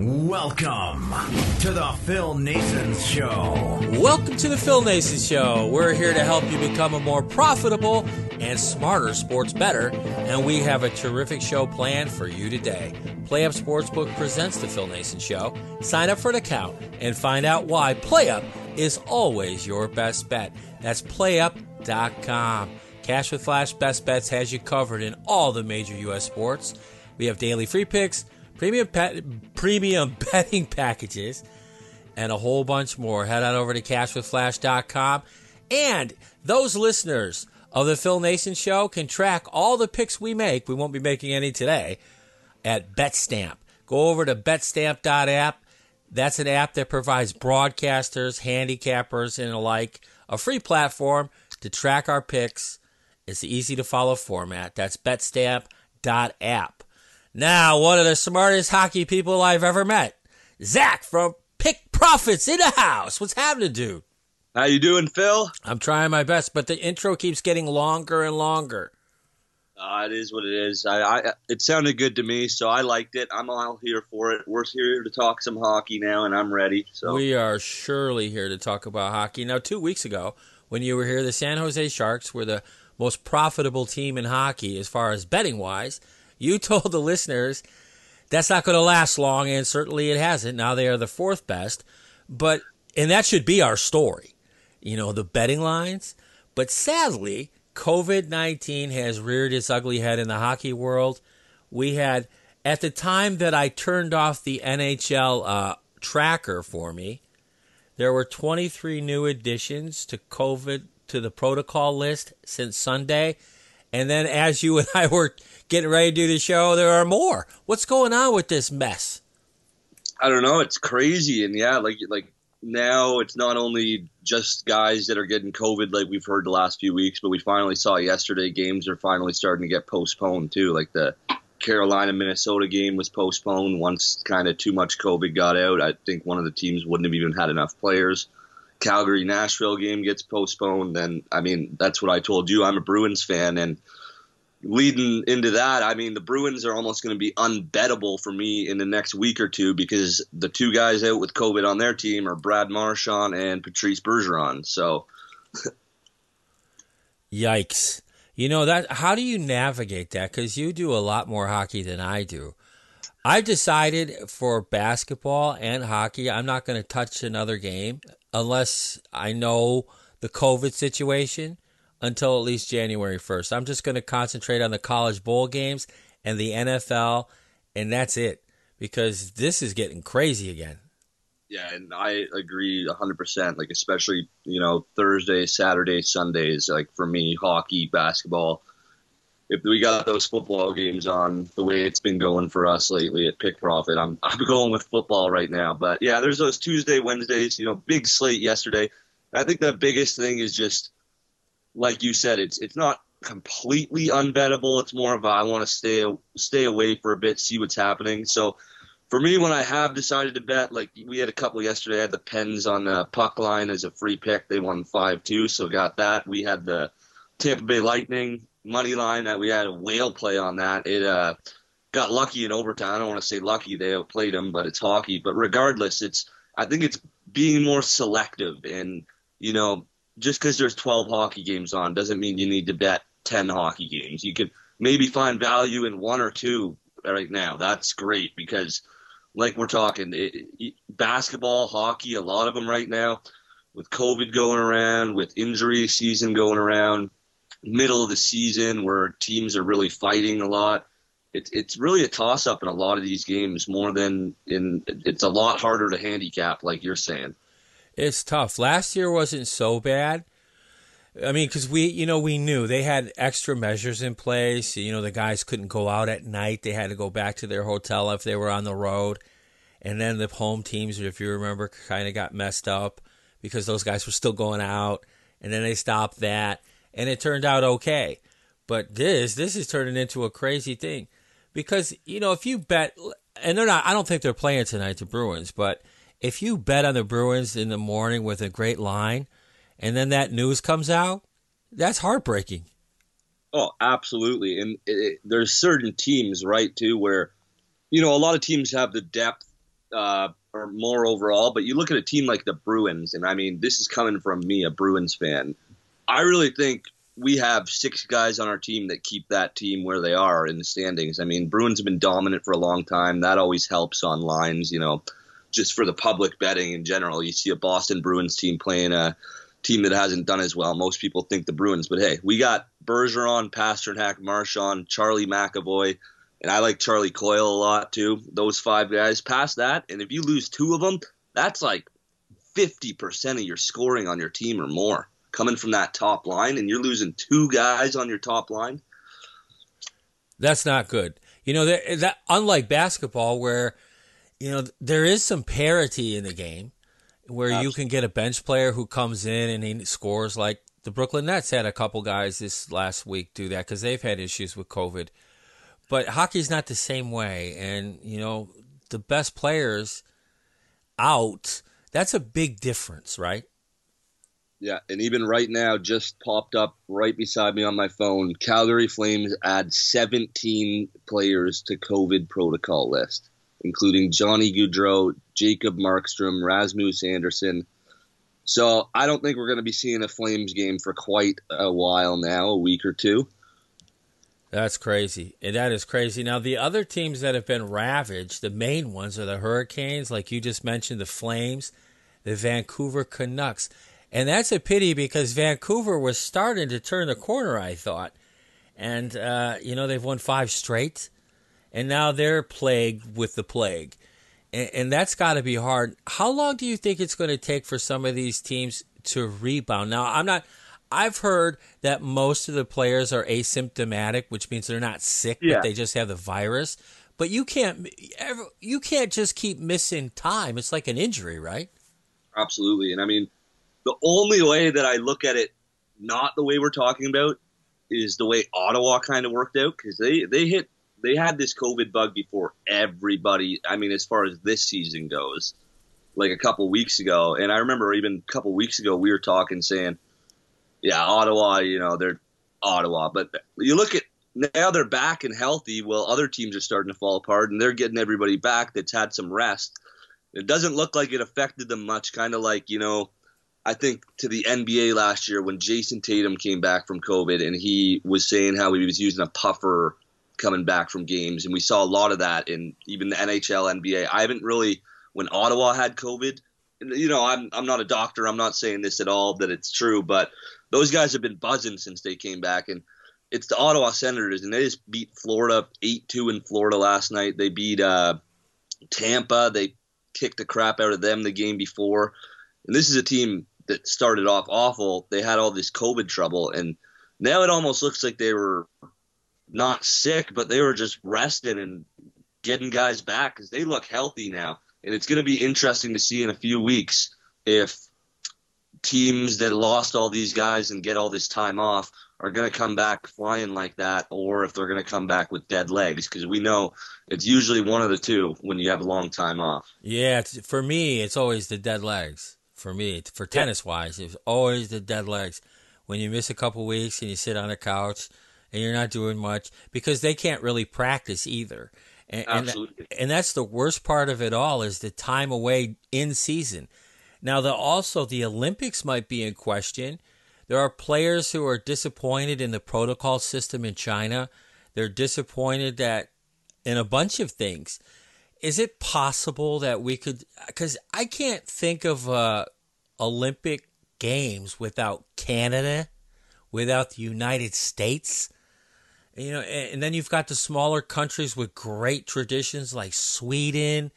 Welcome to the Phil Naessens Show. Welcome to the Phil Naessens Show. We're here to help you become a more profitable and smarter sports better, and we have a terrific show planned for you today. PlayUp Sportsbook presents the Phil Naessens Show. Sign up for an account and find out why PlayUp is always your best bet. That's playup.com. Cash with Flash Best Bets has you covered in all the major U.S. sports. We have daily free picks premium pet, premium betting packages, and a whole bunch more. Head on over to cashwithflash.com. And those listeners of the Phil Naessens Show can track all the picks we make. We won't be making any today at BetStamp. Go over to betstamp.app. That's an app that provides broadcasters, handicappers, and the like a free platform to track our picks. It's the easy to follow format. That's betstamp.app. Now, one of the smartest hockey people I've ever met, Zach from PickProfits in the house. What's happening, dude? How you doing, Phil? I'm trying my best, but the intro keeps getting longer and longer. Uh, it is what it is. I, I, it sounded good to me, so I liked it. I'm all here for it. We're here to talk some hockey now, and I'm ready. So we are surely here to talk about hockey. Now, two weeks ago, when you were here, the San Jose Sharks were the most profitable team in hockey as far as betting wise. You told the listeners that's not going to last long, and certainly it hasn't. Now they are the fourth best, but and that should be our story, you know, the betting lines. But sadly, COVID 19 has reared its ugly head in the hockey world. We had, at the time that I turned off the NHL uh, tracker for me, there were 23 new additions to COVID to the protocol list since Sunday. And then as you and I were getting ready to do the show, there are more. What's going on with this mess? I don't know. It's crazy, and yeah, like like now it's not only just guys that are getting COVID, like we've heard the last few weeks, but we finally saw yesterday games are finally starting to get postponed too. Like the Carolina Minnesota game was postponed once kind of too much COVID got out. I think one of the teams wouldn't have even had enough players. Calgary Nashville game gets postponed. Then I mean that's what I told you. I'm a Bruins fan, and leading into that, I mean, the Bruins are almost going to be unbettable for me in the next week or two because the two guys out with COVID on their team are Brad Marchand and Patrice Bergeron. So, yikes! You know that. How do you navigate that? Because you do a lot more hockey than I do. I've decided for basketball and hockey, I'm not going to touch another game unless I know the COVID situation until at least January 1st. I'm just going to concentrate on the college bowl games and the NFL, and that's it because this is getting crazy again. Yeah, and I agree 100%. Like, especially, you know, Thursday, Saturday, Sundays, like for me, hockey, basketball. If we got those football games on the way it's been going for us lately at PickProfit, I'm, I'm going with football right now. But yeah, there's those Tuesday, Wednesdays, you know, big slate yesterday. I think the biggest thing is just like you said, it's it's not completely unbettable. It's more of a, I want to stay stay away for a bit, see what's happening. So for me, when I have decided to bet, like we had a couple yesterday, I had the Pens on the puck line as a free pick. They won five two, so got that. We had the Tampa Bay Lightning money line that we had a whale play on that. It uh, got lucky in overtime. I don't want to say lucky they outplayed them, but it's hockey. But regardless, it's I think it's being more selective and you know just because there's 12 hockey games on doesn't mean you need to bet 10 hockey games. You could maybe find value in one or two right now. That's great because, like we're talking, it, it, basketball, hockey, a lot of them right now, with COVID going around, with injury season going around, middle of the season where teams are really fighting a lot. it's it's really a toss up in a lot of these games more than in it's a lot harder to handicap like you're saying. It's tough. Last year wasn't so bad. I mean, because we, you know, we knew they had extra measures in place. You know, the guys couldn't go out at night; they had to go back to their hotel if they were on the road. And then the home teams, if you remember, kind of got messed up because those guys were still going out, and then they stopped that, and it turned out okay. But this, this is turning into a crazy thing because you know if you bet, and they're not, I don't think they're playing tonight, the Bruins, but if you bet on the Bruins in the morning with a great line, and then that news comes out, that's heartbreaking. Oh, absolutely. And it, it, there's certain teams, right, too, where you know a lot of teams have the depth uh, or more overall, but you look at a team like the Bruins, and I mean, this is coming from me, a Bruins fan. I really think we have six guys on our team that keep that team where they are in the standings. I mean, Bruins have been dominant for a long time. That always helps on lines, you know, just for the public betting in general. You see a Boston Bruins team playing a team that hasn't done as well. Most people think the Bruins, but hey, we got Bergeron, Pastrnak, Marchand, Charlie McAvoy, and I like Charlie Coyle a lot too. Those five guys. Past that, and if you lose two of them, that's like 50% of your scoring on your team or more coming from that top line, and you're losing two guys on your top line. That's not good. You know that, that unlike basketball, where you know there is some parity in the game, where Absolutely. you can get a bench player who comes in and he scores like the Brooklyn Nets had a couple guys this last week do that because they've had issues with COVID. But hockey's not the same way, and you know the best players out. That's a big difference, right? Yeah, and even right now, just popped up right beside me on my phone. Calgary Flames add 17 players to COVID protocol list, including Johnny Gaudreau, Jacob Markstrom, Rasmus Andersson. So I don't think we're going to be seeing a Flames game for quite a while now, a week or two. That's crazy. And that is crazy. Now, the other teams that have been ravaged, the main ones are the Hurricanes, like you just mentioned, the Flames, the Vancouver Canucks. And that's a pity because Vancouver was starting to turn the corner, I thought. And, uh, you know, they've won five straight. And now they're plagued with the plague. And, and that's got to be hard. How long do you think it's going to take for some of these teams to rebound? Now, I'm not. I've heard that most of the players are asymptomatic, which means they're not sick, yeah. but they just have the virus. But you can't you can't just keep missing time. It's like an injury, right? Absolutely. And I mean, the only way that I look at it, not the way we're talking about, is the way Ottawa kind of worked out because they they hit they had this COVID bug before everybody. I mean, as far as this season goes, like a couple weeks ago, and I remember even a couple weeks ago we were talking saying, yeah, Ottawa, you know, they're Ottawa, but you look at now they're back and healthy. Well, other teams are starting to fall apart, and they're getting everybody back that's had some rest. It doesn't look like it affected them much. Kind of like you know I think to the NBA last year when Jayson Tatum came back from COVID and he was saying how he was using a puffer coming back from games, and we saw a lot of that in even the NHL, NBA. I haven't really when Ottawa had COVID. You know, I'm I'm not a doctor. I'm not saying this at all that it's true, but those guys have been buzzing since they came back, and it's the Ottawa Senators, and they just beat Florida eight two in Florida last night. They beat uh, Tampa. They kicked the crap out of them the game before. And this is a team that started off awful, they had all this COVID trouble, and now it almost looks like they were not sick, but they were just resting and getting guys back because they look healthy now. And it's going to be interesting to see in a few weeks if teams that lost all these guys and get all this time off are going to come back flying like that, or if they're going to come back with dead legs, because we know it's usually one of the two when you have a long time off. Yeah, for me, it's always the dead legs for me. For tennis wise, it's always the dead legs. When you miss a couple weeks and you sit on the couch and you're not doing much because they can't really practice either. And, Absolutely. And, and that's the worst part of it all is the time away in season. Now, the, also the Olympics might be in question. There are players who are disappointed in the protocol system in China. They're disappointed that in a bunch of things is it possible that we could? Because I can't think of uh, Olympic Games without Canada, without the United States. You know, and, and then you've got the smaller countries with great traditions like Sweden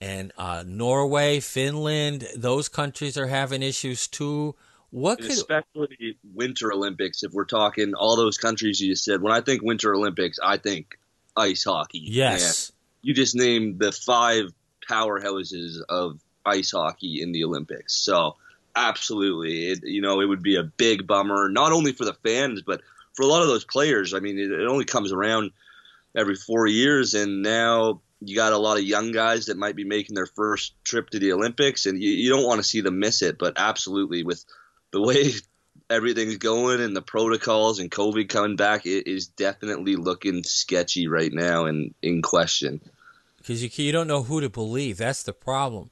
and uh, Norway, Finland. Those countries are having issues too. What could especially Winter Olympics, if we're talking all those countries you just said. When I think Winter Olympics, I think ice hockey. yes? You just named the five powerhouses of ice hockey in the Olympics. So absolutely, it, you know, it would be a big bummer, not only for the fans, but for a lot of those players. I mean, it, it only comes around every four years, and now you got a lot of young guys that might be making their first trip to the Olympics, and you, you don't want to see them miss it. But absolutely, with the way everything's going and the protocols and COVID coming back, it is definitely looking sketchy right now and in question. Because you you don't know who to believe. That's the problem.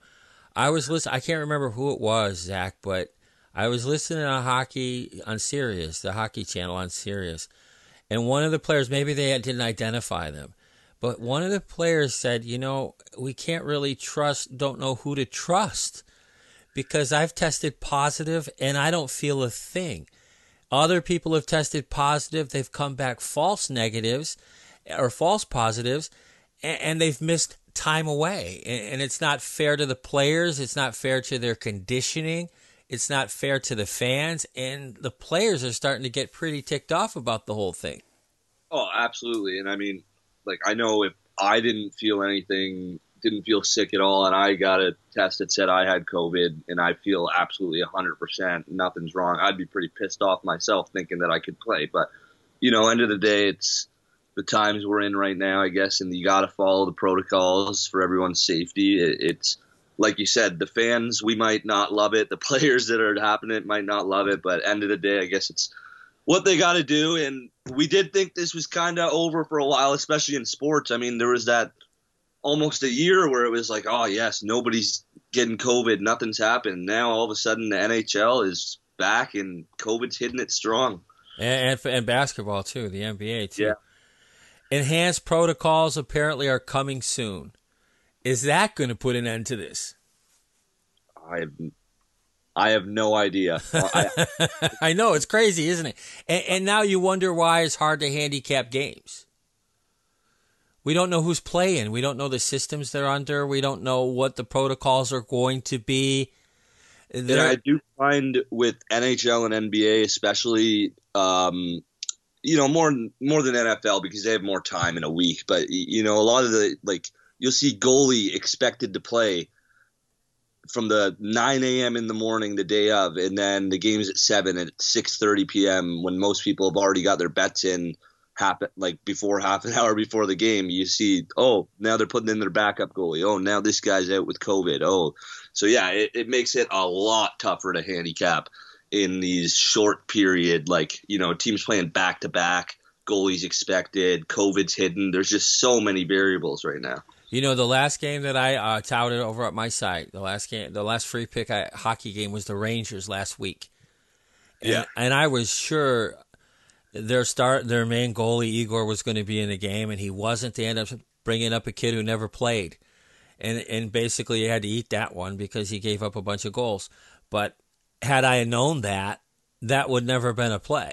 I was listening. I can't remember who it was, Zach, but I was listening to hockey on Sirius, the hockey channel on Sirius, and one of the players, maybe they didn't identify them, but one of the players said, "You know, we can't really trust. Don't know who to trust." Because I've tested positive and I don't feel a thing. Other people have tested positive, they've come back false negatives or false positives, and they've missed time away. And it's not fair to the players, it's not fair to their conditioning, it's not fair to the fans, and the players are starting to get pretty ticked off about the whole thing. Oh, absolutely. And I mean, like, I know if I didn't feel anything, didn't feel sick at all, and I got a test that said I had COVID, and I feel absolutely 100% nothing's wrong, I'd be pretty pissed off myself thinking that I could play. But, you know, end of the day, it's the times we're in right now, I guess, and you got to follow the protocols for everyone's safety. It, it's, like you said, the fans, we might not love it. The players that are happening it might not love it, but end of the day, I guess it's what they got to do. And we did think this was kind of over for a while, especially in sports. I mean, there was that almost a year where it was like, oh yes, nobody's getting COVID, nothing's happened. Now all of a sudden the NHL is back and COVID's hitting it strong. And, and, and basketball, too, the NBA, too. Yeah. Enhanced protocols apparently are coming soon. Is that going to put an end to this? I have, I have no idea. I, I know it's crazy, isn't it? And, and now you wonder why it's hard to handicap games. We don't know who's playing. We don't know the systems they're under. We don't know what the protocols are going to be. And They're- I do find with NHL and NBA, especially, um, you know, more more than NFL because they have more time in a week. But you know, a lot of the like you'll see goalie expected to play from the 9 a.m. in the morning the day of, and then the game's at seven at 6:30 p.m. when most people have already got their bets in. Happen like before half an hour before the game, you see, oh, now they're putting in their backup goalie. Oh, now this guy's out with COVID. Oh, so yeah, it, it makes it a lot tougher to handicap in these short period, like you know, teams playing back to back, goalies expected, COVID's hidden. There's just so many variables right now. You know, the last game that I uh, touted over at my site, the last game, the last free pick I, hockey game was the Rangers last week. And, Yeah. and I was sure their start, their main goalie Igor was going to be in the game, and he wasn't. They ended up bringing up a kid who never played, and and basically you had to eat that one because he gave up a bunch of goals. But had I known that, that would never have been a play.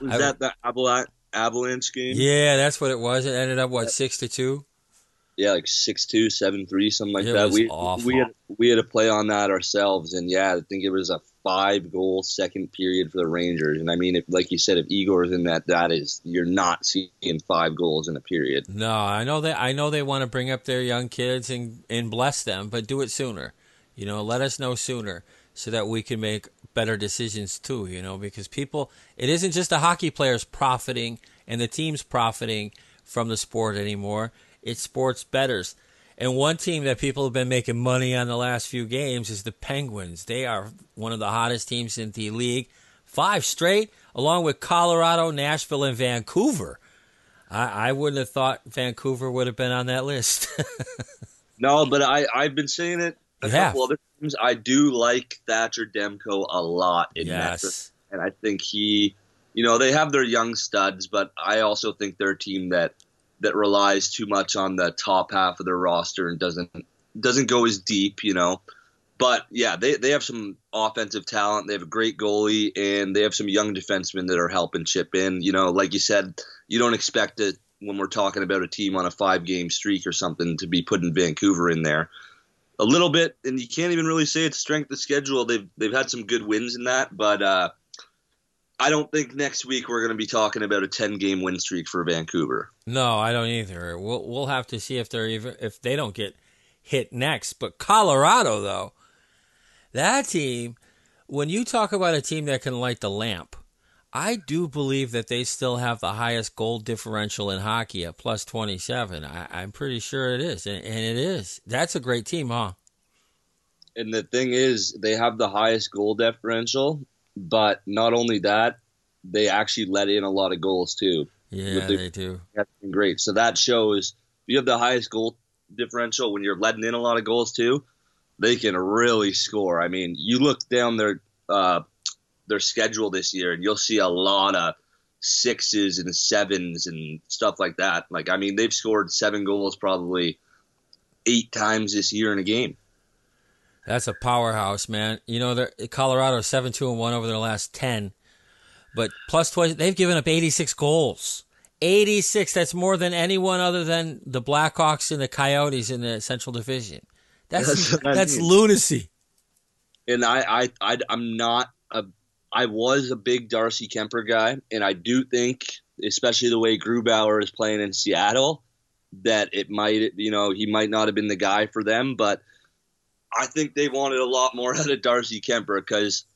Was I- that the Avalanche, Avalanche game? yeah, that's what it was. It ended up what six to two. Yeah, like six two, seven three, something like It that. was we awful. we had we had to play on that ourselves, and yeah, I think it was a five goal second period for the Rangers. And I mean, if like you said, if Igor's in that, that is you're not seeing five goals in a period. No, I know that I know they want to bring up their young kids and and bless them, but do it sooner. You know, let us know sooner so that we can make better decisions too, you know, because people it isn't just the hockey players profiting and the teams profiting from the sport anymore. It's sports betters. And one team that people have been making money on the last few games is the Penguins. They are one of the hottest teams in the league. Five straight, along with Colorado, Nashville, and Vancouver. I, I wouldn't have thought Vancouver would have been on that list. No, but I I've been saying it a You have. couple other I do like Thatcher Demko a lot in Memphis, and I think he, you know, they have their young studs, but I also think they're a team that that relies too much on the top half of their roster and doesn't doesn't go as deep. You know, But yeah, they, they have some offensive talent. They have a great goalie, and they have some young defensemen that are helping chip in. You know, like you said, you don't expect it when we're talking about a team on a five game streak or something to be putting Vancouver in there. A little bit, and you can't even really say it's strength of schedule. They've they've had some good wins in that, but uh, I don't think next week we're going to be talking about a ten game win streak for Vancouver. No, I don't either. We'll we'll have to see if they're even if they don't get hit next. But Colorado, though, that team, when you talk about a team that can light the lamp, I do believe that they still have the highest goal differential in hockey at plus 27. I, am pretty sure it is. And, and it is. That's a great team, huh? And the thing is, they have the highest goal differential, but not only that, they actually let in a lot of goals too. Yeah, they do. That's been great. So that shows if you have the highest goal differential when you're letting in a lot of goals too, they can really score. I mean, you look down their uh, their schedule this year, and you'll see a lot of sixes and sevens and stuff like that. Like, I mean, they've scored seven goals probably eight times this year in a game. That's a powerhouse, man. You know, Colorado seven two and one over their last ten, but plus twice they've given up eighty six goals. 86. That's more than anyone other than the Blackhawks and the Coyotes in the Central Division. That's that's, that's lunacy. And I, I, I, I'm not a. I was a big Darcy Kuemper guy, and I do think, especially the way Grubauer is playing in Seattle, that it might, you know, he might not have been the guy for them. But I think they wanted a lot more out of Darcy Kuemper because,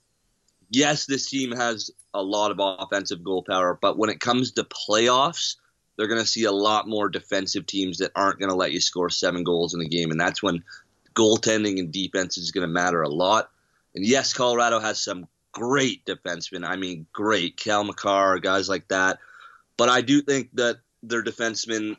yes, this team has a lot of offensive goal power, but when it comes to playoffs, they're going to see a lot more defensive teams that aren't going to let you score seven goals in a game, and that's when goaltending and defense is going to matter a lot. And yes, Colorado has some great defensemen. I mean, great Cal Makar, guys like that. But I do think that their defensemen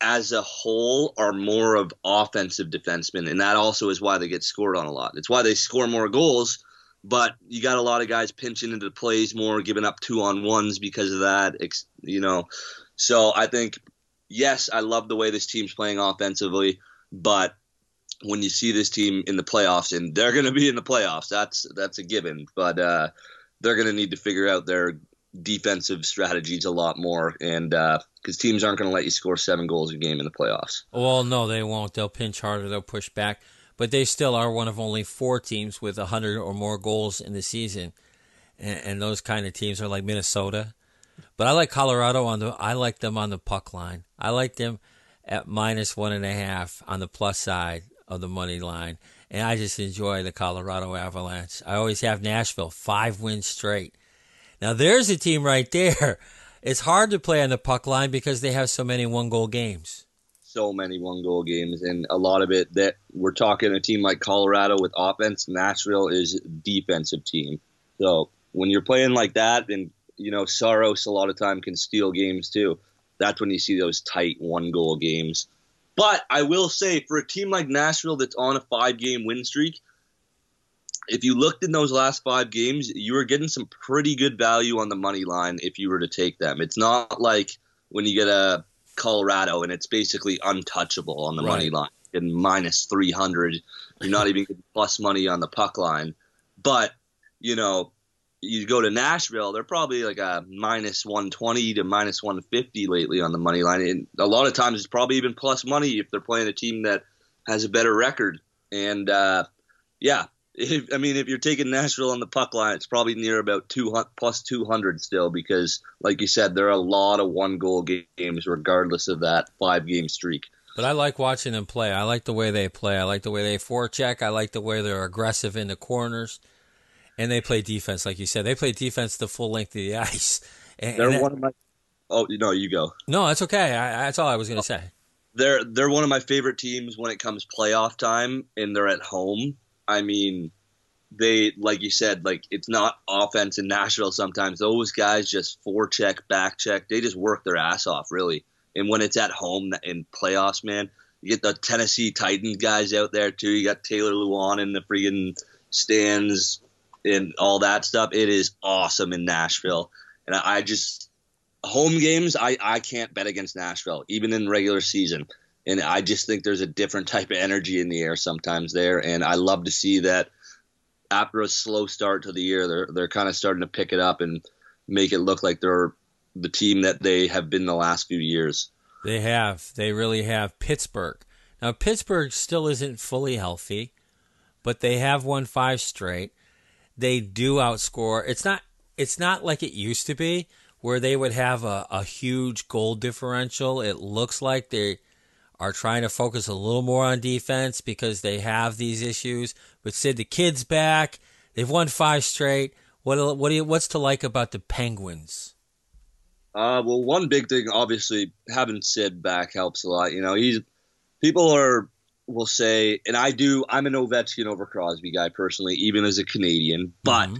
as a whole are more of offensive defensemen, and that also is why they get scored on a lot. It's why they score more goals, but you got a lot of guys pinching into plays more, giving up two on ones because of that. You know, so I think yes, I love the way this team's playing offensively, but when you see this team in the playoffs, and they're going to be in the playoffs. That's that's a given. But uh, they're going to need to figure out their defensive strategies a lot more, and because uh, teams aren't going to let you score seven goals a game in the playoffs. Well, no, they won't. They'll pinch harder. They'll push back. But they still are one of only four teams with hundred or more goals in the season, and, and those kind of teams are like Minnesota. But I like Colorado on the. I like them on the puck line. I like them at minus one and a half on the plus side of the money line. And I just enjoy the Colorado Avalanche. I always have Nashville, five wins straight. Now there's a team right there. It's hard to play on the puck line because they have so many one goal games. So many one goal games, and a lot of it that we're talking a team like Colorado with offense. Nashville is defensive team. So when you're playing like that, and you know Saros a lot of time can steal games too. That's when you see those tight one goal games. But I will say, for a team like Nashville that's on a five game win streak, if you looked in those last five games, you were getting some pretty good value on the money line if you were to take them. It's not like when you get a Colorado and it's basically untouchable on the right. money line, getting minus 300. You're not even getting plus money on the puck line. But, you know, you go to Nashville, they're probably like a minus 120 to minus 150 lately on the money line. And a lot of times it's probably even plus money if they're playing a team that has a better record. And uh, yeah, if, I mean, if you're taking Nashville on the puck line, it's probably near about 200, plus 200 still because, like you said, there are a lot of one goal games regardless of that five game streak. But I like watching them play. I like the way they play. I like the way they forecheck. I like the way they're aggressive in the corners and they play defense, like you said. They play defense the full length of the ice. And, they're and one of my. Oh no, you go. No, that's okay. I, that's all I was going to say. They're they're one of my favorite teams when it comes playoff time, and they're at home. I mean, they like you said, like it's not offense in Nashville. Sometimes those guys just forecheck, back check. They just work their ass off, really. And when it's at home in playoffs, man, you get the Tennessee Titans guys out there too. You got Taylor Lewan in the freaking stands and all that stuff. It is awesome in Nashville, and I, I just home games. I I can't bet against Nashville even in regular season. and I just think there's a different type of energy in the air sometimes there, and I love to see that after a slow start to the year, they're they're kind of starting to pick it up and make it look like they're the team that they have been the last few years. They have. They really have. Pittsburgh. Now Pittsburgh still isn't fully healthy, but they have won five straight. They do outscore. It's not it's not like it used to be where they would have a, a huge goal differential. It looks like they are trying to focus a little more on defense because they have these issues. But Sid, the kid's back. They've won five straight. What what do you, what's to like about the Penguins? Uh, well, one big thing, obviously, having Sid back helps a lot. You know, he's people are will say, and I do. I'm an Ovechkin over Crosby guy personally, even as a Canadian. But mm-hmm.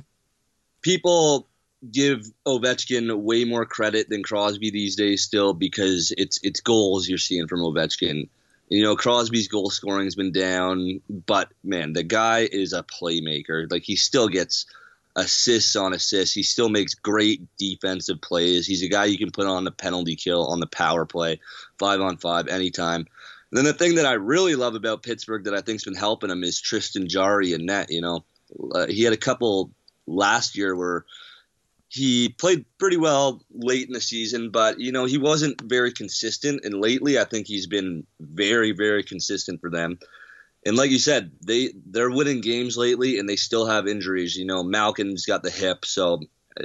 people give Ovechkin way more credit than Crosby these days still because it's it's goals you're seeing from Ovechkin. You know, Crosby's goal scoring has been down, but man, the guy is a playmaker. Like he still gets assists on assists. He still makes great defensive plays. He's a guy you can put on the penalty kill on the power play, five on five, anytime. And then the thing that I really love about Pittsburgh that I think's been helping him is Tristan Jarry and net. You know, uh, he had a couple last year where he played pretty well late in the season, but you know he wasn't very consistent. And lately, I think he's been very, very consistent for them. And like you said, they they're winning games lately, and they still have injuries. You know, Malkin's got the hip, so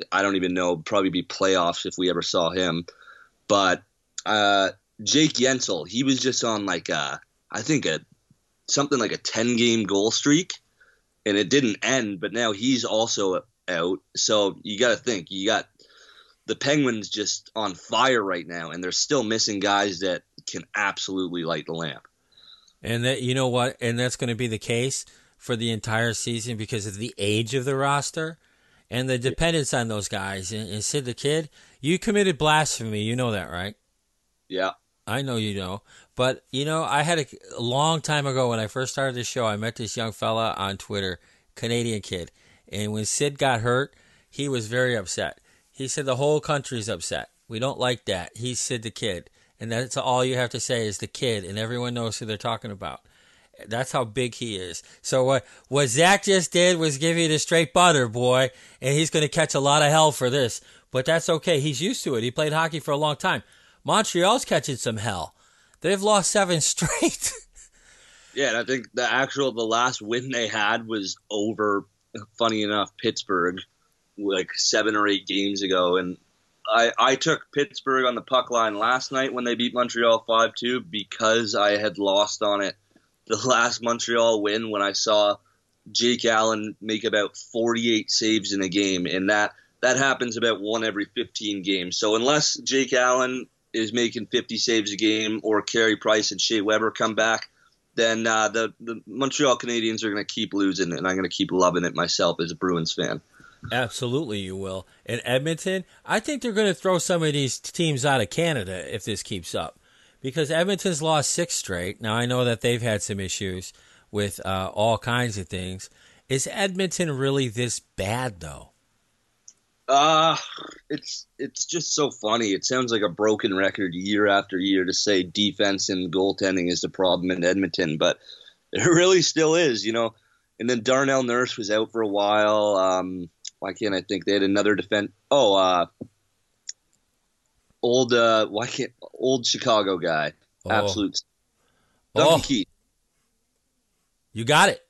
I don't even know. Probably be playoffs if we ever saw him. But uh, Jake Guentzel, he was just on like a, I think a something like a ten game goal streak, and it didn't end. But now he's also out. So you got to think you got the Penguins just on fire right now, and they're still missing guys that can absolutely light the lamp. And that you know what, and that's going to be the case for the entire season because of the age of the roster and the dependence on those guys. And, and Sid the Kid, you committed blasphemy. You know that, right? Yeah. I know you know. But, you know, I had a, a long time ago when I first started the show, I met this young fella on Twitter, Canadian kid and when Sid got hurt, he was very upset. He said the whole country's upset. We don't like that. He's Sid the Kid. And that's all you have to say is the kid, and everyone knows who they're talking about. That's how big he is. So what what Zach just did was give you the straight butter, boy, and he's going to catch a lot of hell for this. But that's okay. He's used to it. He played hockey for a long time. Montreal's catching some hell. They've lost seven straight. yeah, and I think the actual the last win they had was over funny enough, Pittsburgh like seven or eight games ago, and I, I took Pittsburgh on the puck line last night when they beat Montreal five two because I had lost on it the last Montreal win when I saw Jake Allen make about forty eight saves in a game, and that that happens about one every fifteen games. So unless Jake Allen is making fifty saves a game or Carey Price and Shea Weber come back, then uh, the the Montreal Canadiens are going to keep losing, and I'm going to keep loving it myself as a Bruins fan. Absolutely, you will. In Edmonton, I think they're going to throw some of these teams out of Canada if this keeps up, because Edmonton's lost six straight. Now I know that they've had some issues with uh, all kinds of things. Is Edmonton really this bad though? Uh it's it's just so funny. It sounds like a broken record year after year to say defense and goaltending is the problem in Edmonton, but it really still is, you know. And then Darnell Nurse was out for a while. Um, why can't I think they had another defense? Oh, uh, old uh, why can't old Chicago guy? Oh. Absolute Duncan oh. Keith. You got it.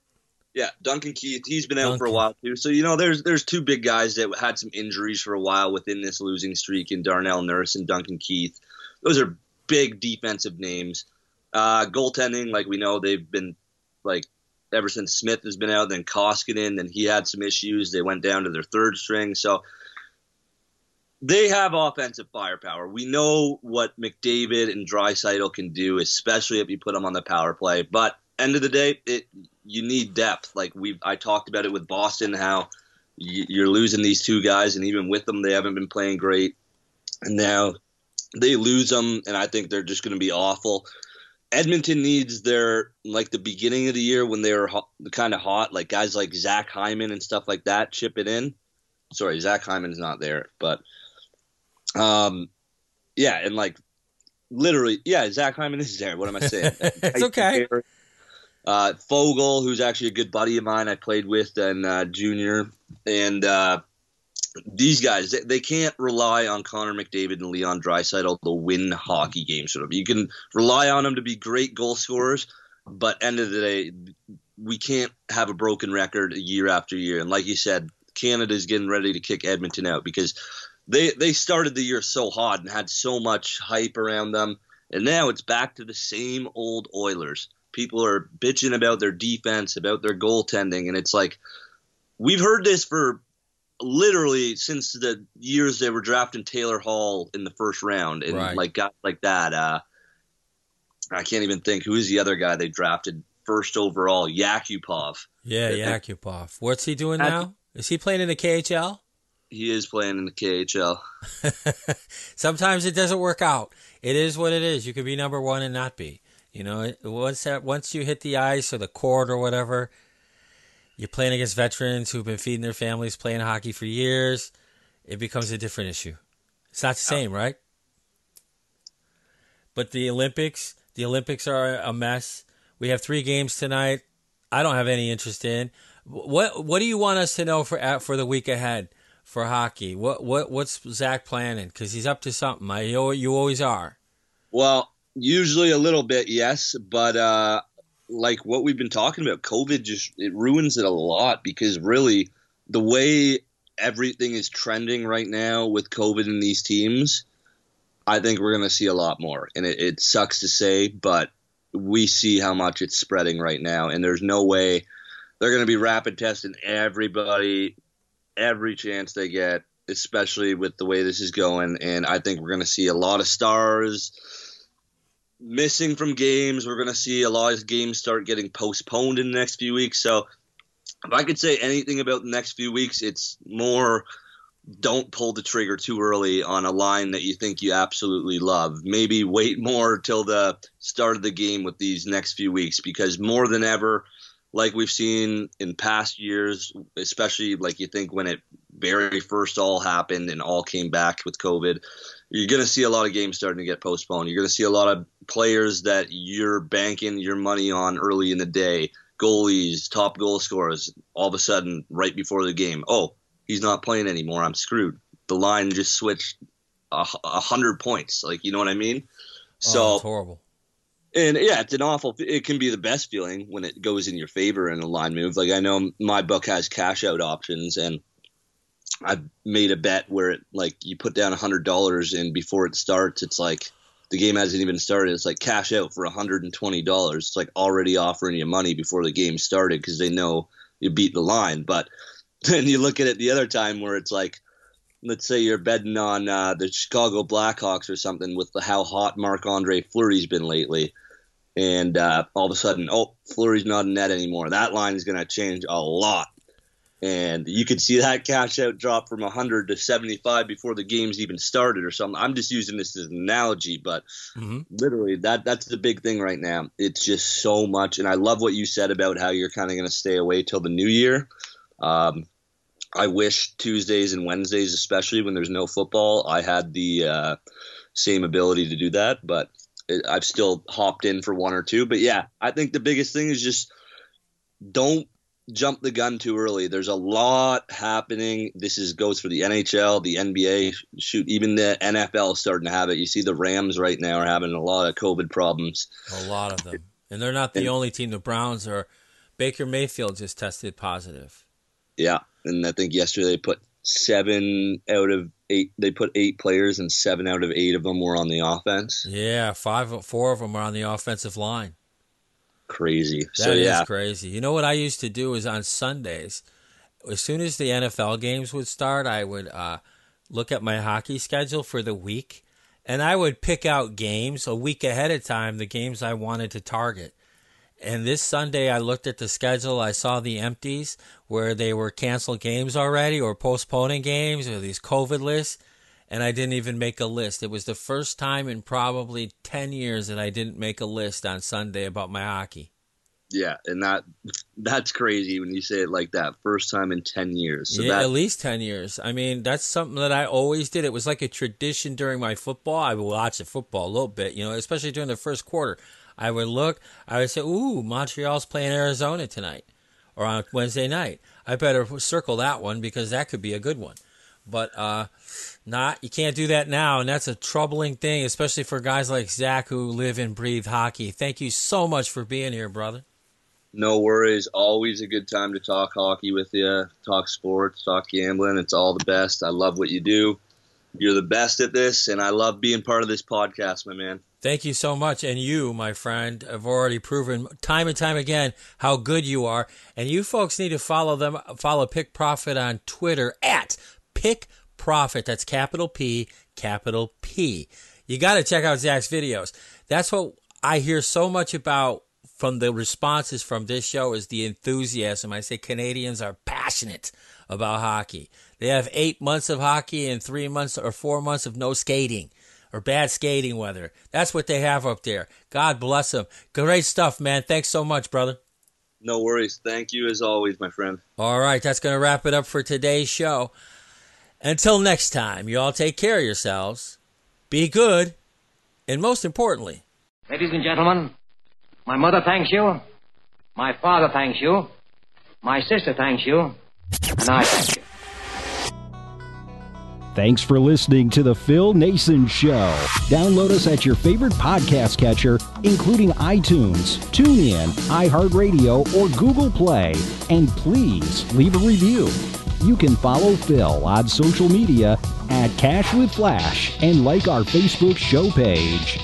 Yeah, Duncan Keith, he's been out Duncan. for a while too. So you know, there's there's two big guys that had some injuries for a while within this losing streak in Darnell Nurse and Duncan Keith. Those are big defensive names. Uh, goaltending, like we know, they've been like ever since Smith has been out. Then Koskinen, and he had some issues. They went down to their third string. So they have offensive firepower. We know what McDavid and Draisaitl can do, especially if you put them on the power play. But end of the day, it you need depth. Like we, I talked about it with Boston, how you're losing these two guys, and even with them, they haven't been playing great. And now they lose them, and I think they're just going to be awful. Edmonton needs their like the beginning of the year when they were ho- kind of hot, like guys like Zach Hyman and stuff like that, chip it in. Sorry, Zach Hyman's not there, but um, yeah, and like literally, yeah, Zach Hyman is there. What am I saying? it's okay. Uh, Foegele, who's actually a good buddy of mine, I played with in uh, junior, and uh, these guys they, they, can't rely on Connor McDavid and Leon Draisaitl to win hockey games. Sort of, you can rely on them to be great goal scorers, but end of the day, we can't have a broken record year after year. And like you said, Canada's getting ready to kick Edmonton out because they they started the year so hot and had so much hype around them, and now it's back to the same old Oilers. People are bitching about their defense, about their goaltending, and it's like we've heard this for literally since the years they were drafting Taylor Hall in the first round, and right. like guys like that. Uh, I can't even think who is the other guy they drafted first overall, Yakupov. Yeah, Yakupov. What's he doing now? Is he playing in the KHL? He is playing in the KHL. Sometimes it doesn't work out. It is what it is. You could be number one and not be. You know, once that once you hit the ice or the court or whatever, you're playing against veterans who've been feeding their families playing hockey for years. It becomes a different issue. It's not the oh. same, right? But the Olympics, the Olympics are a mess. We have three games tonight. I don't have any interest in. What What do you want us to know for for the week ahead for hockey? What what What's Zach planning? Because he's up to something. I you you always are. Well, usually a little bit, yes, but uh, like what we've been talking about, COVID just it ruins it a lot because really the way everything is trending right now with COVID in these teams, I think we're going to see a lot more. And it, it sucks to say, but we see how much it's spreading right now, and there's no way they're going to be rapid testing everybody every chance they get, especially with the way this is going. And I think we're going to see a lot of stars missing from games. We're going to see a lot of games start getting postponed in the next few weeks. So if I could say anything about the next few weeks, it's more don't pull the trigger too early on a line that you think you absolutely love. Maybe wait more till the start of the game with these next few weeks because more than ever, like we've seen in past years, especially like you think when it very first all happened and all came back with COVID, you're going to see a lot of games starting to get postponed. You're going to see a lot of players that you're banking your money on early in the day, goalies, top goal scorers, all of a sudden right before the game. Oh, he's not playing anymore. I'm screwed. The line just switched a, a hundred points. Like you know what I mean? Oh, so horrible. And yeah, it's an awful. It can be the best feeling when it goes in your favor in a line move. Like I know my book has cash out options, and I've made a bet where it like you put down a hundred dollars, and before it starts, it's like the game hasn't even started. It's like cash out for hundred and twenty dollars. It's like already offering you money before the game started because they know you beat the line. But then you look at it the other time where it's like, let's say you're betting on uh, the Chicago Blackhawks or something with the, how hot Marc Andre Fleury's been lately, and uh, all of a sudden, oh, Fleury's not in net anymore. That line is going to change a lot. And you could see that cash out drop from 100 to 75 before the game's even started or something. I'm just using this as an analogy, but mm-hmm. literally that that's the big thing right now. It's just so much. And I love what you said about how you're kind of going to stay away till the new year um, I wish Tuesdays and Wednesdays, especially when there's no football, I had the uh, same ability to do that. But I've still hopped in for one or two. But yeah, I think the biggest thing is just don't jump the gun too early. There's a lot happening. This is goes for the NHL, the NBA, shoot, even the NFL starting to have it. You see the Rams right now are having a lot of COVID problems. A lot of them. And they're not the and, only team. The Browns are Baker Mayfield just tested positive. Yeah, and I think yesterday they put seven out of eight. They put eight players, and seven out of eight of them were on the offense. Yeah, five, four of them are on the offensive line. Crazy. That so, yeah. That's crazy. You know what I used to do is on Sundays, as soon as the NFL games would start, I would uh, look at my hockey schedule for the week, and I would pick out games a week ahead of time, the games I wanted to target. And this Sunday, I looked at the schedule. I saw the empties where they were canceled games already or postponing games or these COVID lists. And I didn't even make a list. It was the first time in probably 10 years that I didn't make a list on Sunday about my hockey. Yeah, and that that's crazy when you say it like that. First time in ten years. So yeah, that, at least ten years. I mean, that's something that I always did. It was like a tradition during my football. I would watch the football a little bit, you know, especially during the first quarter. I would look. I would say, "Ooh, Montreal's playing Arizona tonight, or on Wednesday night. I better circle that one because that could be a good one." But uh, not you can't do that now, and that's a troubling thing, especially for guys like Zach who live and breathe hockey. Thank you so much for being here, brother. No worries. Always a good time to talk hockey with you, talk sports, talk gambling. It's all the best. I love what you do. You're the best at this, and I love being part of this podcast, my man. Thank you so much. And you, my friend, have already proven time and time again how good you are. And you folks need to follow them, follow PickProfit on Twitter at Pick Profit. That's capital P, capital P. You got to check out Zach's videos. That's what I hear so much about from the responses from this show is the enthusiasm. I say Canadians are passionate about hockey. They have eight months of hockey and three months or four months of no skating or bad skating weather. That's what they have up there. God bless them. Great stuff, man. Thanks so much, brother. No worries. Thank you as always, my friend. All right, that's going to wrap it up for today's show. Until next time, you all take care of yourselves, be good, and most importantly, Ladies and gentlemen, my mother thanks you, my father thanks you, my sister thanks you, and I thank you. Thanks for listening to The Phil Naessens Show. Download us at your favorite podcast catcher, including iTunes, TuneIn, iHeartRadio, or Google Play. And please leave a review. You can follow Phil on social media at Cash with Flash and like our Facebook show page.